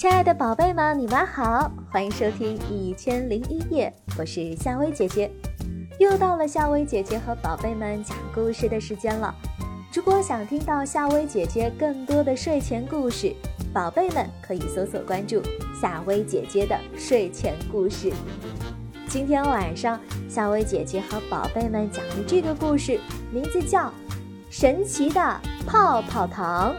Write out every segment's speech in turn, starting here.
亲爱的宝贝们，你们好，欢迎收听《一千零一夜》，我是夏薇姐姐。又到了夏薇姐姐和宝贝们讲故事的时间了。如果想听到夏薇姐姐更多的睡前故事，宝贝们可以搜索关注夏薇姐姐的睡前故事。今天晚上，夏薇姐姐和宝贝们讲的这个故事名字叫《神奇的泡泡糖》。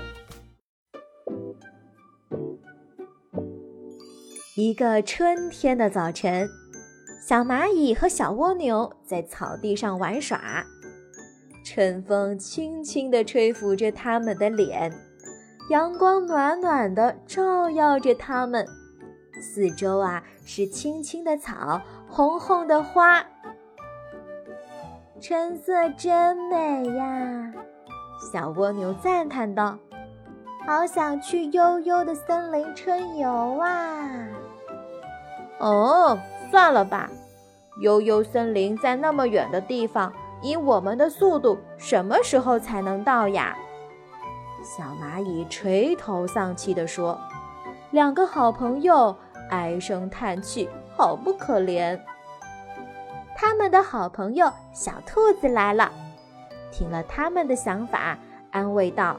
一个春天的早晨，小蚂蚁和小蜗牛在草地上玩耍，春风轻轻地吹拂着它们的脸，阳光暖暖地照耀着它们，四周啊是青青的草，红红的花，春色真美呀！小蜗牛赞叹道。好想去悠悠的森林春游啊！哦，算了吧，悠悠森林在那么远的地方，以我们的速度，什么时候才能到呀？小蚂蚁垂头丧气地说。两个好朋友唉声叹气，好不可怜。他们的好朋友小兔子来了，听了他们的想法，安慰道。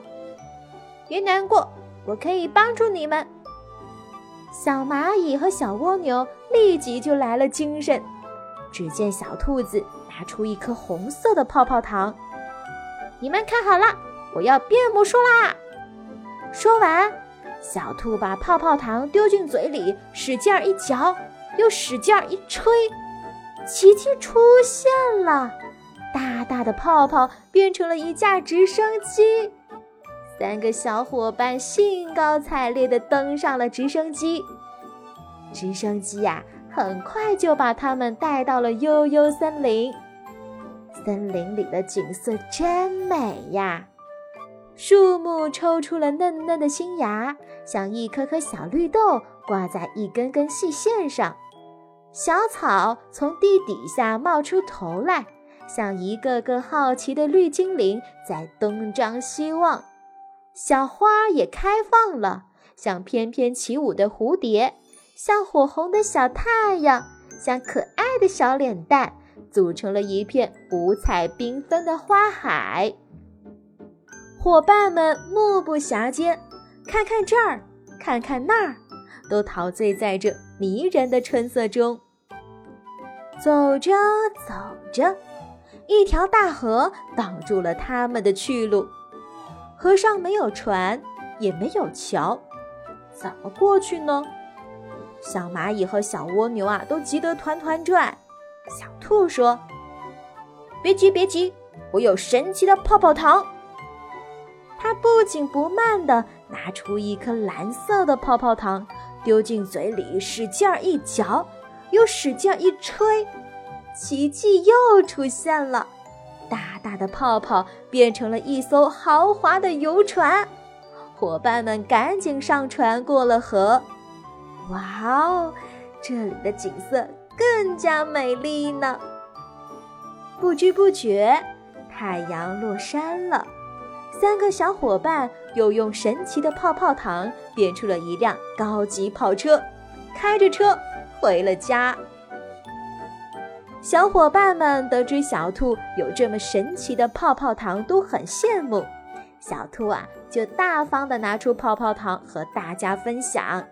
别难过，我可以帮助你们。小蚂蚁和小蜗牛立即就来了精神。只见小兔子拿出一颗红色的泡泡糖，你们看好了，我要变魔术啦！说完，小兔把泡泡糖丢进嘴里，使劲一嚼，又使劲一吹，奇迹出现了，大大的泡泡变成了一架直升机。三个小伙伴兴高采烈地登上了直升机。直升机呀，很快就把他们带到了悠悠森林。森林里的景色真美呀！树木抽出了嫩嫩的新芽，像一颗颗小绿豆挂在一根根细线上。小草从地底下冒出头来，像一个个好奇的绿精灵在东张西望。小花也开放了，像翩翩起舞的蝴蝶，像火红的小太阳，像可爱的小脸蛋，组成了一片五彩缤纷的花海。伙伴们目不暇接，看看这儿，看看那儿，都陶醉在这迷人的春色中。走着走着，一条大河挡住了他们的去路。河上没有船，也没有桥，怎么过去呢？小蚂蚁和小蜗牛啊，都急得团团转。小兔说：“别急，别急，我有神奇的泡泡糖。”它不紧不慢地拿出一颗蓝色的泡泡糖，丢进嘴里，使劲一嚼，又使劲一吹，奇迹又出现了。大大的泡泡变成了一艘豪华的游船，伙伴们赶紧上船过了河。哇哦，这里的景色更加美丽呢！不知不觉，太阳落山了。三个小伙伴又用神奇的泡泡糖变出了一辆高级跑车，开着车回了家。小伙伴们得知小兔有这么神奇的泡泡糖，都很羡慕。小兔啊，就大方地拿出泡泡糖和大家分享。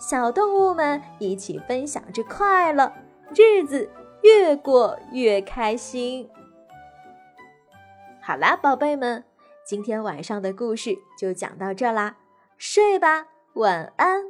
小动物们一起分享着快乐，日子越过越开心。好啦，宝贝们，今天晚上的故事就讲到这啦，睡吧，晚安。